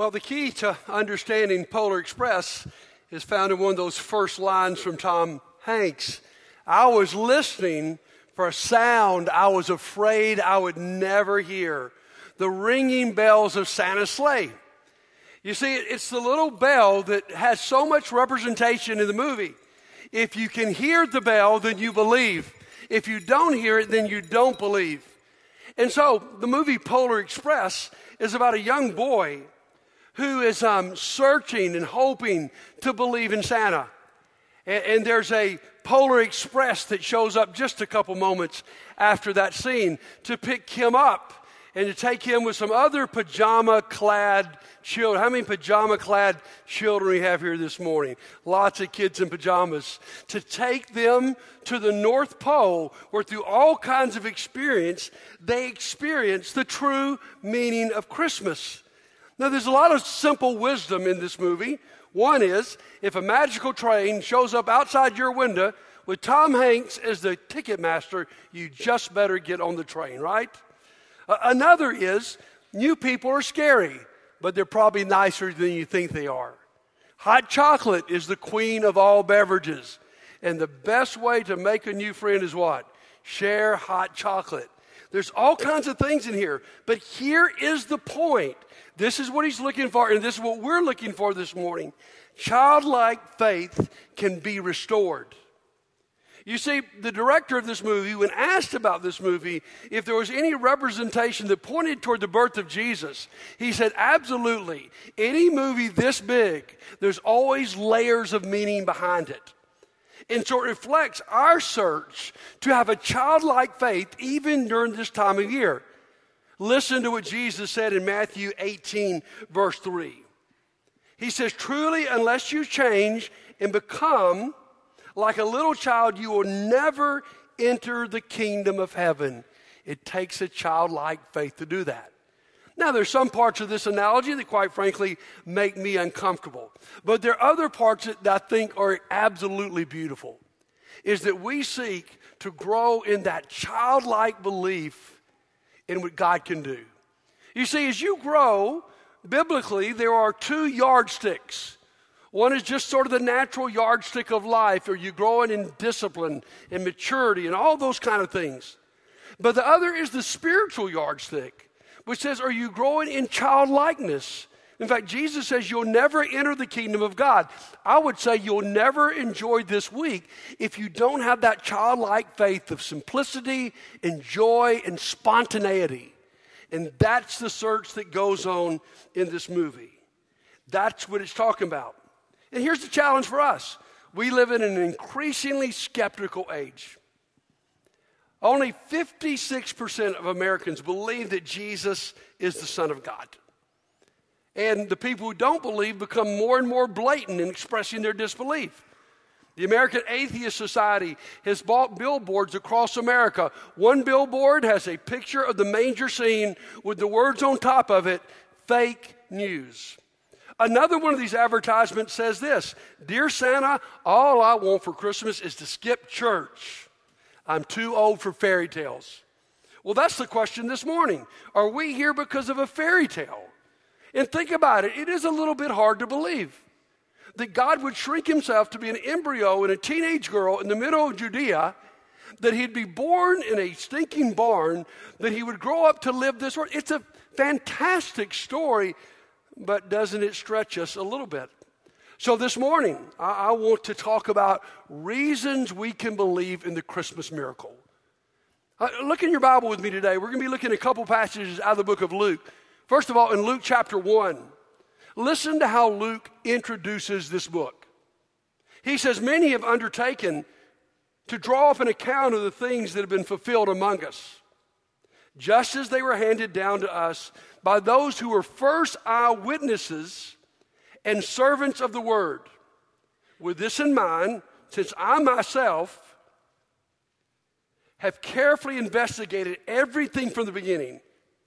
Well, the key to understanding Polar Express is found in one of those first lines from Tom Hanks. I was listening for a sound I was afraid I would never hear the ringing bells of Santa's sleigh. You see, it's the little bell that has so much representation in the movie. If you can hear the bell, then you believe. If you don't hear it, then you don't believe. And so the movie Polar Express is about a young boy who is um, searching and hoping to believe in Santa. And, and there's a Polar Express that shows up just a couple moments after that scene to pick him up and to take him with some other pajama clad children. How many pajama clad children we have here this morning? Lots of kids in pajamas. To take them to the North Pole where through all kinds of experience, they experience the true meaning of Christmas. Now, there's a lot of simple wisdom in this movie. One is if a magical train shows up outside your window with Tom Hanks as the ticket master, you just better get on the train, right? Uh, another is new people are scary, but they're probably nicer than you think they are. Hot chocolate is the queen of all beverages. And the best way to make a new friend is what? Share hot chocolate. There's all kinds of things in here, but here is the point this is what he's looking for, and this is what we're looking for this morning. Childlike faith can be restored. You see, the director of this movie, when asked about this movie, if there was any representation that pointed toward the birth of Jesus, he said, absolutely. Any movie this big, there's always layers of meaning behind it. And so it reflects our search to have a childlike faith even during this time of year. Listen to what Jesus said in Matthew 18, verse 3. He says, Truly, unless you change and become like a little child, you will never enter the kingdom of heaven. It takes a childlike faith to do that. Now, there's some parts of this analogy that, quite frankly, make me uncomfortable. But there are other parts that I think are absolutely beautiful. Is that we seek to grow in that childlike belief in what God can do. You see, as you grow, biblically, there are two yardsticks. One is just sort of the natural yardstick of life, or you growing in discipline and maturity and all those kind of things. But the other is the spiritual yardstick, which says, Are you growing in childlikeness? In fact, Jesus says you'll never enter the kingdom of God. I would say you'll never enjoy this week if you don't have that childlike faith of simplicity and joy and spontaneity. And that's the search that goes on in this movie. That's what it's talking about. And here's the challenge for us we live in an increasingly skeptical age. Only 56% of Americans believe that Jesus is the Son of God. And the people who don't believe become more and more blatant in expressing their disbelief. The American Atheist Society has bought billboards across America. One billboard has a picture of the manger scene with the words on top of it fake news. Another one of these advertisements says this Dear Santa, all I want for Christmas is to skip church. I'm too old for fairy tales. Well, that's the question this morning. Are we here because of a fairy tale? And think about it, it is a little bit hard to believe that God would shrink himself to be an embryo and a teenage girl in the middle of Judea, that he'd be born in a stinking barn, that he would grow up to live this world. It's a fantastic story, but doesn't it stretch us a little bit? So this morning, I, I want to talk about reasons we can believe in the Christmas miracle. Uh, look in your Bible with me today. We're going to be looking at a couple passages out of the book of Luke. First of all, in Luke chapter 1, listen to how Luke introduces this book. He says, Many have undertaken to draw up an account of the things that have been fulfilled among us, just as they were handed down to us by those who were first eyewitnesses and servants of the word. With this in mind, since I myself have carefully investigated everything from the beginning,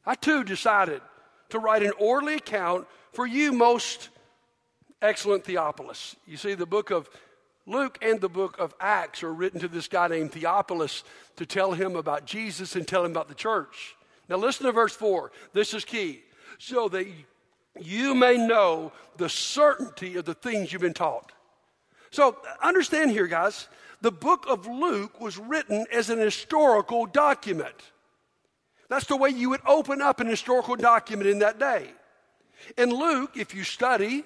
I too decided to write an orderly account for you, most excellent Theophilus. You see, the book of Luke and the book of Acts are written to this guy named Theophilus to tell him about Jesus and tell him about the church. Now, listen to verse 4. This is key. So that you may know the certainty of the things you've been taught. So understand here, guys, the book of Luke was written as an historical document. That's the way you would open up an historical document in that day. In Luke, if you study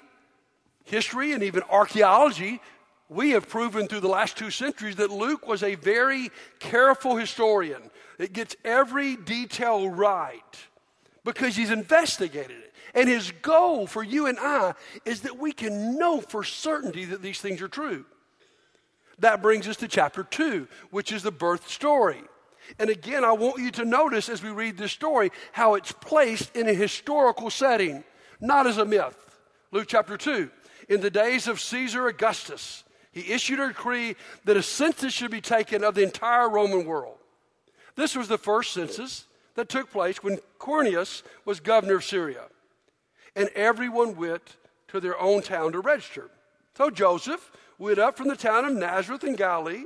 history and even archaeology, we have proven through the last two centuries that Luke was a very careful historian that gets every detail right because he's investigated it. And his goal for you and I is that we can know for certainty that these things are true. That brings us to chapter 2, which is the birth story. And again, I want you to notice as we read this story how it's placed in a historical setting, not as a myth. Luke chapter 2. In the days of Caesar Augustus, he issued a decree that a census should be taken of the entire Roman world. This was the first census that took place when Quirinius was governor of Syria. And everyone went to their own town to register. So Joseph went up from the town of Nazareth in Galilee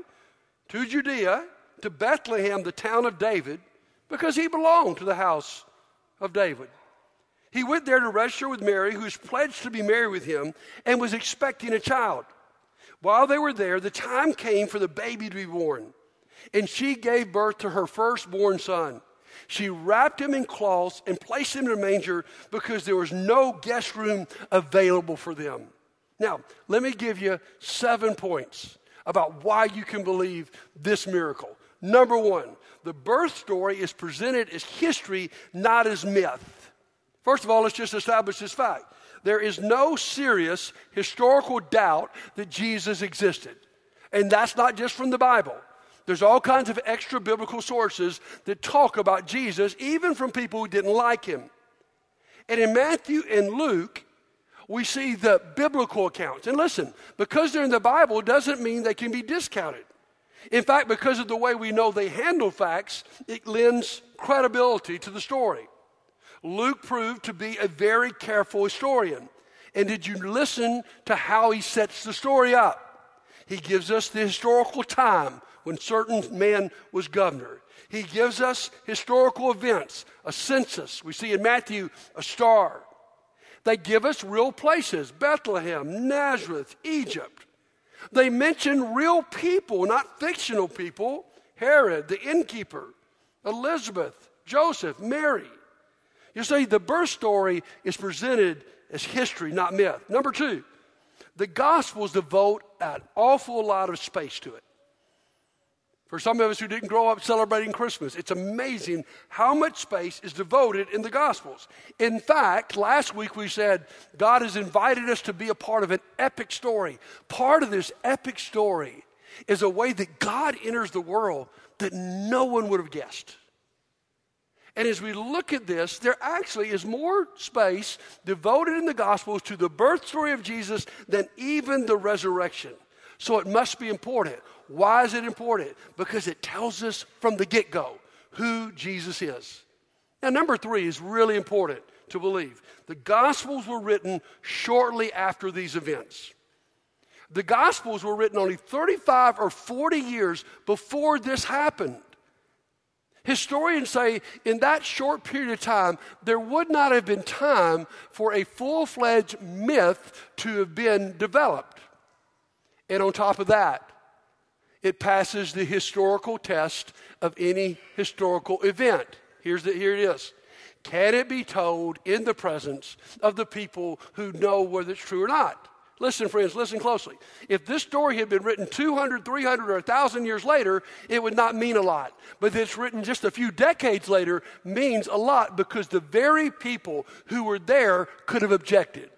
to Judea to Bethlehem, the town of David, because he belonged to the house of David. He went there to register with Mary, who was pledged to be married with him and was expecting a child. While they were there, the time came for the baby to be born, and she gave birth to her firstborn son. She wrapped him in cloths and placed him in a manger because there was no guest room available for them. Now, let me give you seven points about why you can believe this miracle. Number one, the birth story is presented as history, not as myth. First of all, let's just establish this fact. There is no serious historical doubt that Jesus existed. And that's not just from the Bible. There's all kinds of extra biblical sources that talk about Jesus, even from people who didn't like him. And in Matthew and Luke, we see the biblical accounts. And listen, because they're in the Bible doesn't mean they can be discounted. In fact, because of the way we know they handle facts, it lends credibility to the story. Luke proved to be a very careful historian. And did you listen to how he sets the story up? He gives us the historical time when certain man was governor. He gives us historical events, a census. We see in Matthew a star. They give us real places Bethlehem, Nazareth, Egypt. They mention real people, not fictional people Herod, the innkeeper, Elizabeth, Joseph, Mary. You see, the birth story is presented as history, not myth. Number two, the Gospels devote an awful lot of space to it. For some of us who didn't grow up celebrating Christmas, it's amazing how much space is devoted in the Gospels. In fact, last week we said God has invited us to be a part of an epic story. Part of this epic story is a way that God enters the world that no one would have guessed. And as we look at this, there actually is more space devoted in the Gospels to the birth story of Jesus than even the resurrection. So it must be important. Why is it important? Because it tells us from the get go who Jesus is. Now, number three is really important to believe. The Gospels were written shortly after these events. The Gospels were written only 35 or 40 years before this happened. Historians say in that short period of time, there would not have been time for a full fledged myth to have been developed. And on top of that, it passes the historical test of any historical event. Here's the, here it is. Can it be told in the presence of the people who know whether it's true or not? Listen, friends, listen closely. If this story had been written 200, 300, or 1,000 years later, it would not mean a lot. But it's written just a few decades later means a lot because the very people who were there could have objected.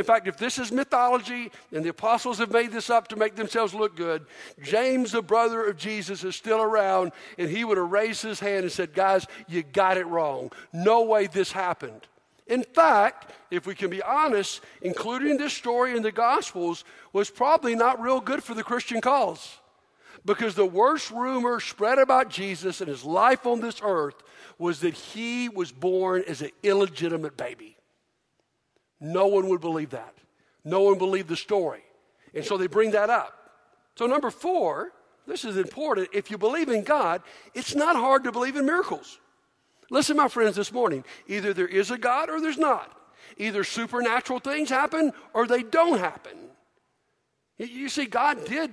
In fact, if this is mythology and the apostles have made this up to make themselves look good, James, the brother of Jesus, is still around and he would have raised his hand and said, Guys, you got it wrong. No way this happened. In fact, if we can be honest, including this story in the Gospels was probably not real good for the Christian cause. Because the worst rumor spread about Jesus and his life on this earth was that he was born as an illegitimate baby. No one would believe that. No one believed the story. And so they bring that up. So, number four, this is important. If you believe in God, it's not hard to believe in miracles. Listen, my friends, this morning either there is a God or there's not. Either supernatural things happen or they don't happen. You see, God did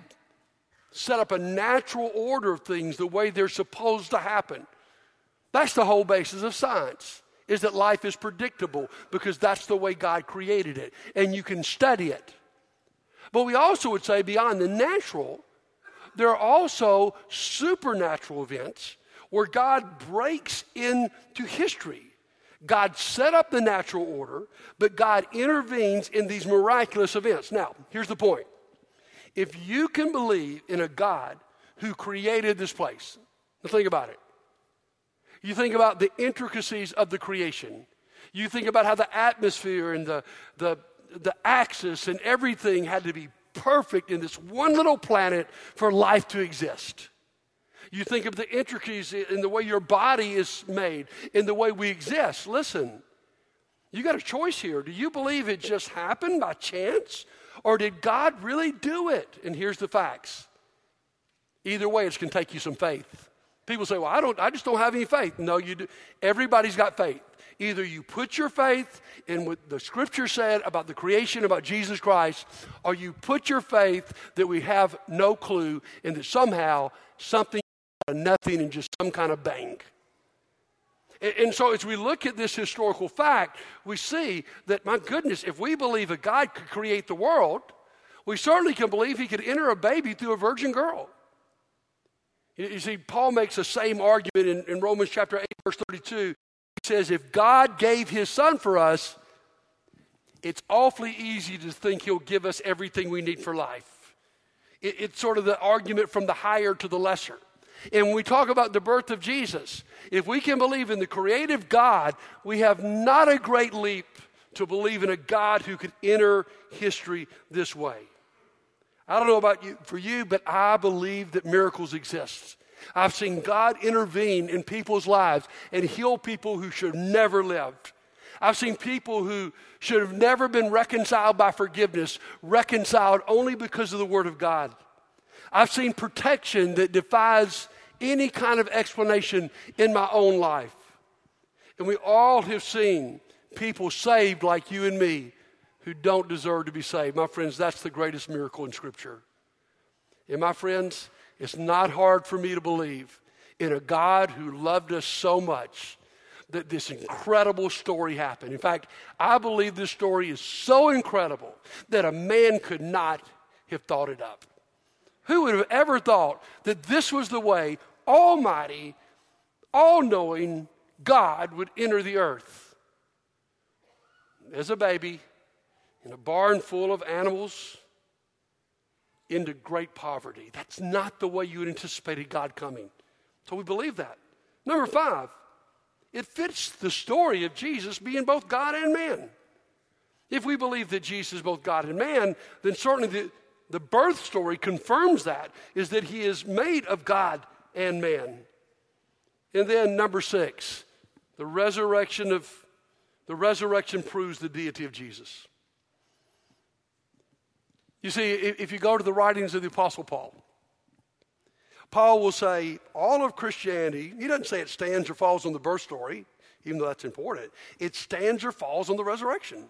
set up a natural order of things the way they're supposed to happen. That's the whole basis of science. Is that life is predictable because that's the way God created it, and you can study it. But we also would say beyond the natural, there are also supernatural events where God breaks into history. God set up the natural order, but God intervenes in these miraculous events. Now, here's the point. If you can believe in a God who created this place, now think about it. You think about the intricacies of the creation. You think about how the atmosphere and the, the, the axis and everything had to be perfect in this one little planet for life to exist. You think of the intricacies in the way your body is made, in the way we exist. Listen, you got a choice here. Do you believe it just happened by chance? Or did God really do it? And here's the facts. Either way, it's going to take you some faith. People say, "Well, I don't I just don't have any faith." No, you do. Everybody's got faith. Either you put your faith in what the scripture said about the creation, about Jesus Christ, or you put your faith that we have no clue and that somehow something, nothing, and just some kind of bang. And so as we look at this historical fact, we see that, my goodness, if we believe a God could create the world, we certainly can believe he could enter a baby through a virgin girl. You see, Paul makes the same argument in, in Romans chapter 8, verse 32 He says if God gave his son for us, it's awfully easy to think he'll give us everything we need for life. It, it's sort of the argument from the higher to the lesser. And when we talk about the birth of Jesus, if we can believe in the creative God, we have not a great leap to believe in a God who could enter history this way. I don't know about you for you, but I believe that miracles exist. I've seen God intervene in people's lives and heal people who should have never lived. I've seen people who should have never been reconciled by forgiveness, reconciled only because of the Word of God. I've seen protection that defies any kind of explanation in my own life. And we all have seen people saved like you and me who don't deserve to be saved. My friends, that's the greatest miracle in Scripture. And my friends, it's not hard for me to believe in a God who loved us so much that this incredible story happened. In fact, I believe this story is so incredible that a man could not have thought it up. Who would have ever thought that this was the way Almighty, all knowing God would enter the earth? As a baby, in a barn full of animals, into great poverty. That's not the way you anticipated God coming. So we believe that. Number five, it fits the story of Jesus being both God and man. If we believe that Jesus is both God and man, then certainly the, the birth story confirms that, is that he is made of God and man. And then number six, the resurrection of the resurrection proves the deity of Jesus. You see, if you go to the writings of the Apostle Paul, Paul will say all of Christianity, he doesn't say it stands or falls on the birth story, even though that's important. It stands or falls on the resurrection.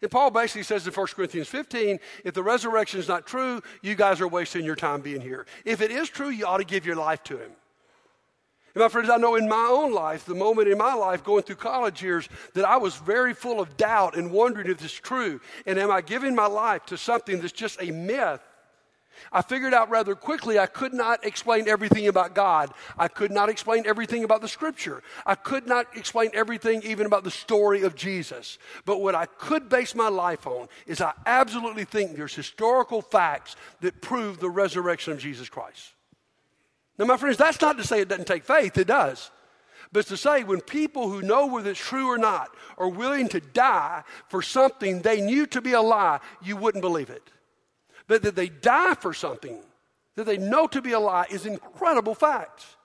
And Paul basically says in 1 Corinthians 15 if the resurrection is not true, you guys are wasting your time being here. If it is true, you ought to give your life to him. And my friends, I know in my own life, the moment in my life going through college years, that I was very full of doubt and wondering if this is true. And am I giving my life to something that's just a myth? I figured out rather quickly I could not explain everything about God. I could not explain everything about the scripture. I could not explain everything even about the story of Jesus. But what I could base my life on is I absolutely think there's historical facts that prove the resurrection of Jesus Christ. Now, my friends, that's not to say it doesn't take faith, it does. But to say when people who know whether it's true or not are willing to die for something they knew to be a lie, you wouldn't believe it. But that they die for something that they know to be a lie is incredible facts.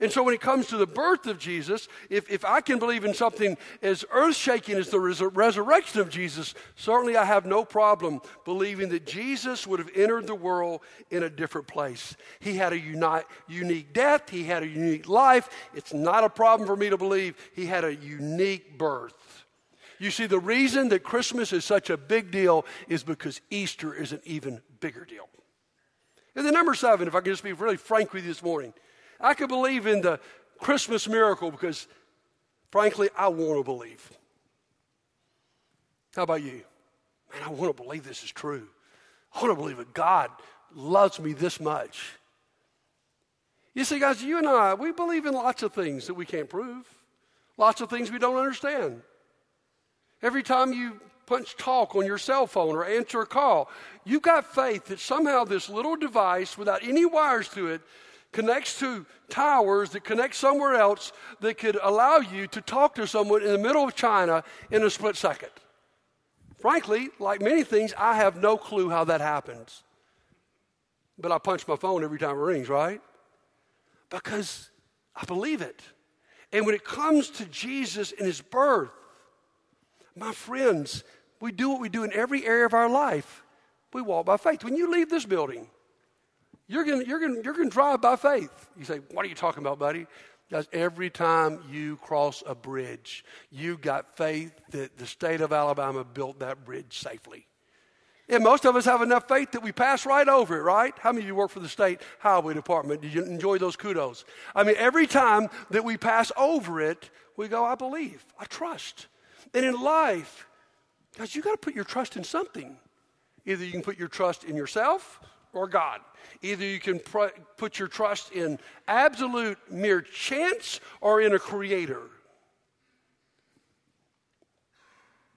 And so when it comes to the birth of Jesus, if, if I can believe in something as earth shaking as the res- resurrection of Jesus, certainly I have no problem believing that Jesus would have entered the world in a different place. He had a uni- unique death, he had a unique life. It's not a problem for me to believe he had a unique birth. You see, the reason that Christmas is such a big deal is because Easter is an even bigger deal. And then, number seven, if I can just be really frank with you this morning, I could believe in the Christmas miracle because, frankly, I want to believe. How about you? Man, I want to believe this is true. I want to believe that God loves me this much. You see, guys, you and I, we believe in lots of things that we can't prove, lots of things we don't understand. Every time you punch talk on your cell phone or answer a call, you've got faith that somehow this little device without any wires to it connects to towers that connect somewhere else that could allow you to talk to someone in the middle of China in a split second. Frankly, like many things, I have no clue how that happens. But I punch my phone every time it rings, right? Because I believe it. And when it comes to Jesus and his birth, my friends, we do what we do in every area of our life. We walk by faith. When you leave this building, you're going you're gonna, you're gonna drive by faith. You say, What are you talking about, buddy? Guys, every time you cross a bridge, you got faith that the state of Alabama built that bridge safely. And most of us have enough faith that we pass right over it, right? How many of you work for the state highway department? Did you enjoy those kudos? I mean, every time that we pass over it, we go, I believe, I trust. And in life, guys, you got to put your trust in something. Either you can put your trust in yourself or God. Either you can pr- put your trust in absolute mere chance or in a creator.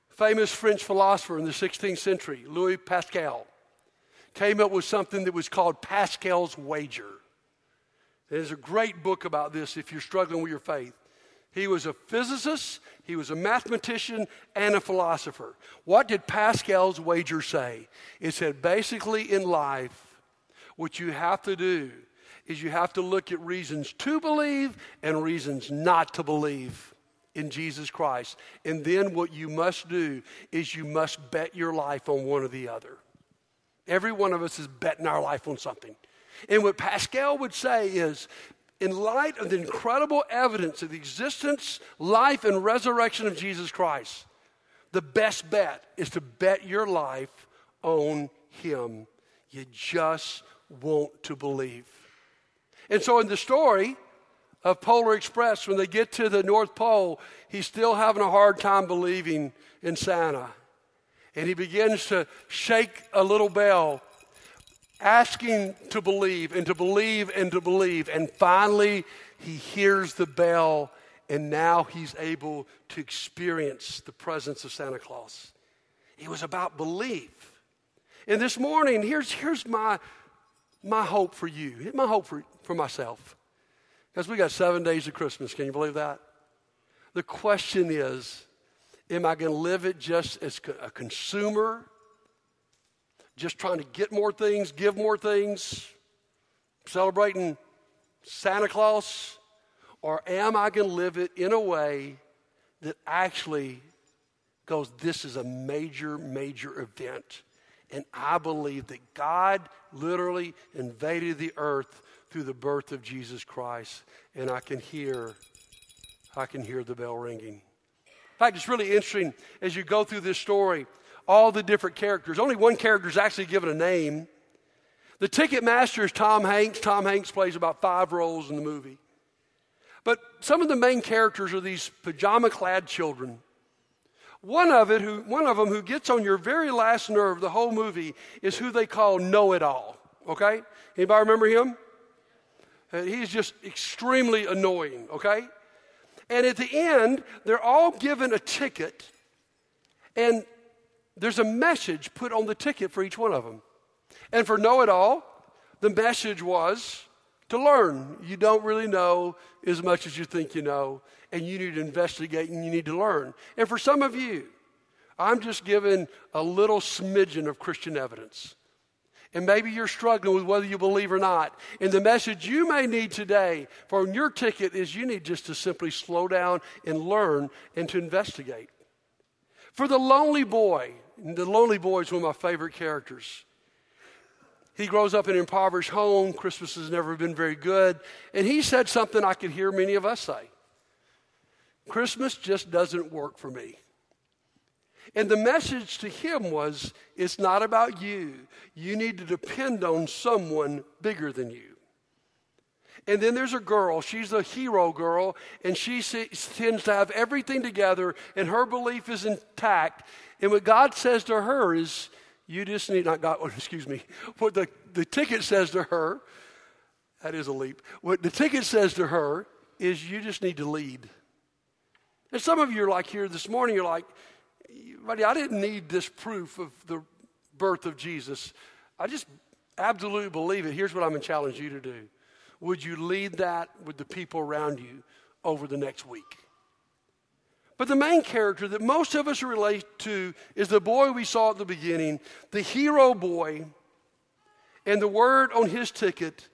Famous French philosopher in the 16th century, Louis Pascal, came up with something that was called Pascal's wager. There's a great book about this if you're struggling with your faith. He was a physicist, he was a mathematician, and a philosopher. What did Pascal's wager say? It said basically in life, what you have to do is you have to look at reasons to believe and reasons not to believe in Jesus Christ. And then what you must do is you must bet your life on one or the other. Every one of us is betting our life on something. And what Pascal would say is, in light of the incredible evidence of the existence, life, and resurrection of Jesus Christ, the best bet is to bet your life on Him. You just want to believe. And so, in the story of Polar Express, when they get to the North Pole, he's still having a hard time believing in Santa. And he begins to shake a little bell, asking to believe and to believe and to believe. And finally, he hears the bell, and now he's able to experience the presence of Santa Claus. It was about belief. And this morning, here's, here's my my hope for you, my hope for, for myself. Because we got seven days of Christmas. Can you believe that? The question is am I going to live it just as a consumer, just trying to get more things, give more things, celebrating Santa Claus? Or am I going to live it in a way that actually goes, this is a major, major event? And I believe that God literally invaded the earth through the birth of Jesus Christ. And I can hear, I can hear the bell ringing. In fact, it's really interesting as you go through this story, all the different characters. Only one character is actually given a name. The ticket master is Tom Hanks. Tom Hanks plays about five roles in the movie. But some of the main characters are these pajama clad children one of it, who, one of them who gets on your very last nerve the whole movie is who they call Know It All. Okay, anybody remember him? Uh, he's just extremely annoying. Okay, and at the end, they're all given a ticket, and there's a message put on the ticket for each one of them. And for Know It All, the message was to learn. You don't really know as much as you think you know, and you need to investigate and you need to learn. And for some of you, I'm just giving a little smidgen of Christian evidence. And maybe you're struggling with whether you believe or not. And the message you may need today for your ticket is you need just to simply slow down and learn and to investigate. For the lonely boy, the lonely boy is one of my favorite characters. He grows up in an impoverished home. Christmas has never been very good. And he said something I could hear many of us say Christmas just doesn't work for me. And the message to him was it's not about you. You need to depend on someone bigger than you. And then there's a girl, she's a hero girl, and she tends to have everything together, and her belief is intact. And what God says to her is, you just need, not God, excuse me, what the, the ticket says to her, that is a leap. What the ticket says to her is, you just need to lead. And some of you are like here this morning, you're like, buddy, I didn't need this proof of the birth of Jesus. I just absolutely believe it. Here's what I'm going to challenge you to do. Would you lead that with the people around you over the next week? But the main character that most of us relate to is the boy we saw at the beginning, the hero boy. And the word on his ticket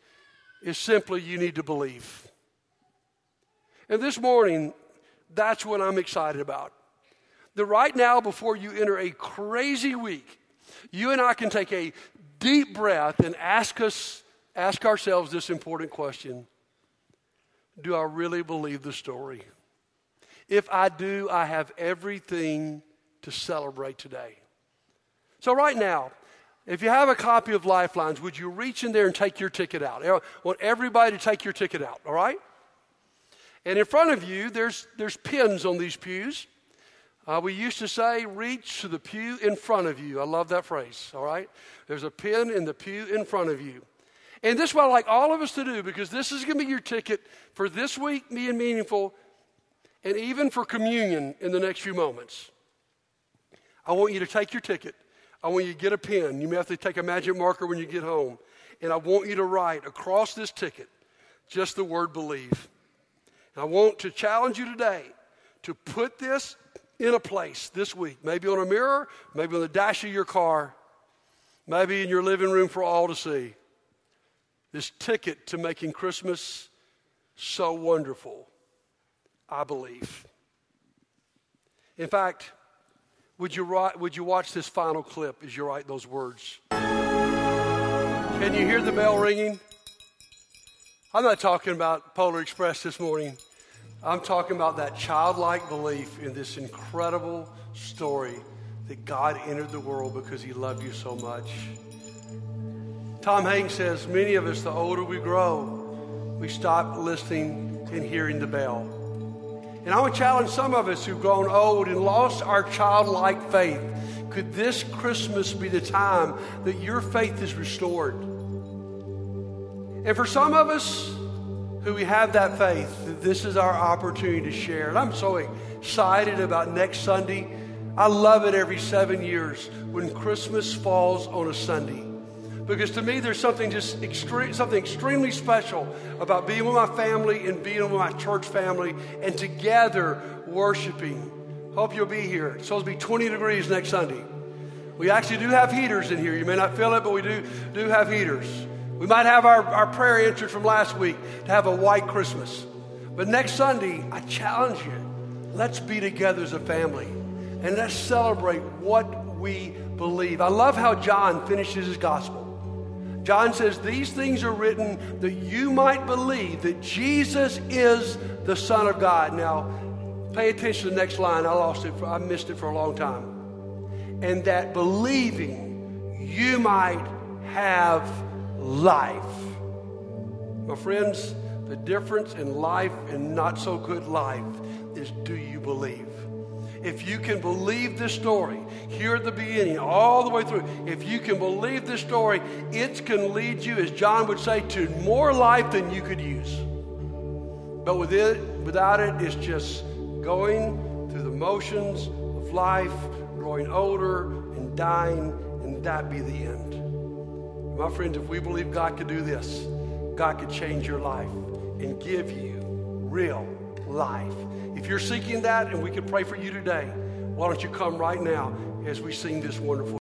is simply, you need to believe. And this morning, that's what I'm excited about that right now, before you enter a crazy week, you and I can take a deep breath and ask us, ask ourselves this important question. Do I really believe the story? If I do, I have everything to celebrate today. So, right now, if you have a copy of Lifelines, would you reach in there and take your ticket out? I want everybody to take your ticket out, all right? And in front of you, there's, there's pins on these pews. Uh, we used to say, reach to the pew in front of you. I love that phrase, all right? There's a pin in the pew in front of you. And this is what I'd like all of us to do because this is going to be your ticket for this week being meaningful and even for communion in the next few moments. I want you to take your ticket. I want you to get a pen. You may have to take a magic marker when you get home. And I want you to write across this ticket just the word believe. And I want to challenge you today to put this in a place this week, maybe on a mirror, maybe on the dash of your car, maybe in your living room for all to see. This ticket to making Christmas so wonderful, I believe. In fact, would you, write, would you watch this final clip as you write those words? Can you hear the bell ringing? I'm not talking about Polar Express this morning. I'm talking about that childlike belief in this incredible story that God entered the world because he loved you so much. Tom Hanks says, Many of us, the older we grow, we stop listening and hearing the bell. And I would challenge some of us who've grown old and lost our childlike faith. Could this Christmas be the time that your faith is restored? And for some of us, who we have that faith, this is our opportunity to share. And I'm so excited about next Sunday. I love it every seven years when Christmas falls on a Sunday. Because to me, there's something just something extremely special about being with my family and being with my church family and together worshiping. Hope you'll be here. It's supposed to be 20 degrees next Sunday. We actually do have heaters in here. You may not feel it, but we do, do have heaters. We might have our, our prayer answered from last week to have a white Christmas. But next Sunday, I challenge you let's be together as a family and let's celebrate what we believe. I love how John finishes his gospel. John says, These things are written that you might believe that Jesus is the Son of God. Now, pay attention to the next line. I lost it, for, I missed it for a long time. And that believing you might have life. My friends, the difference in life and not so good life is do you believe? If you can believe this story here at the beginning, all the way through, if you can believe this story, it can lead you, as John would say, to more life than you could use. But with it, without it, it's just going through the motions of life, growing older and dying, and that be the end. My friends, if we believe God could do this, God could change your life and give you real life. If you're seeking that and we can pray for you today, why don't you come right now as we sing this wonderful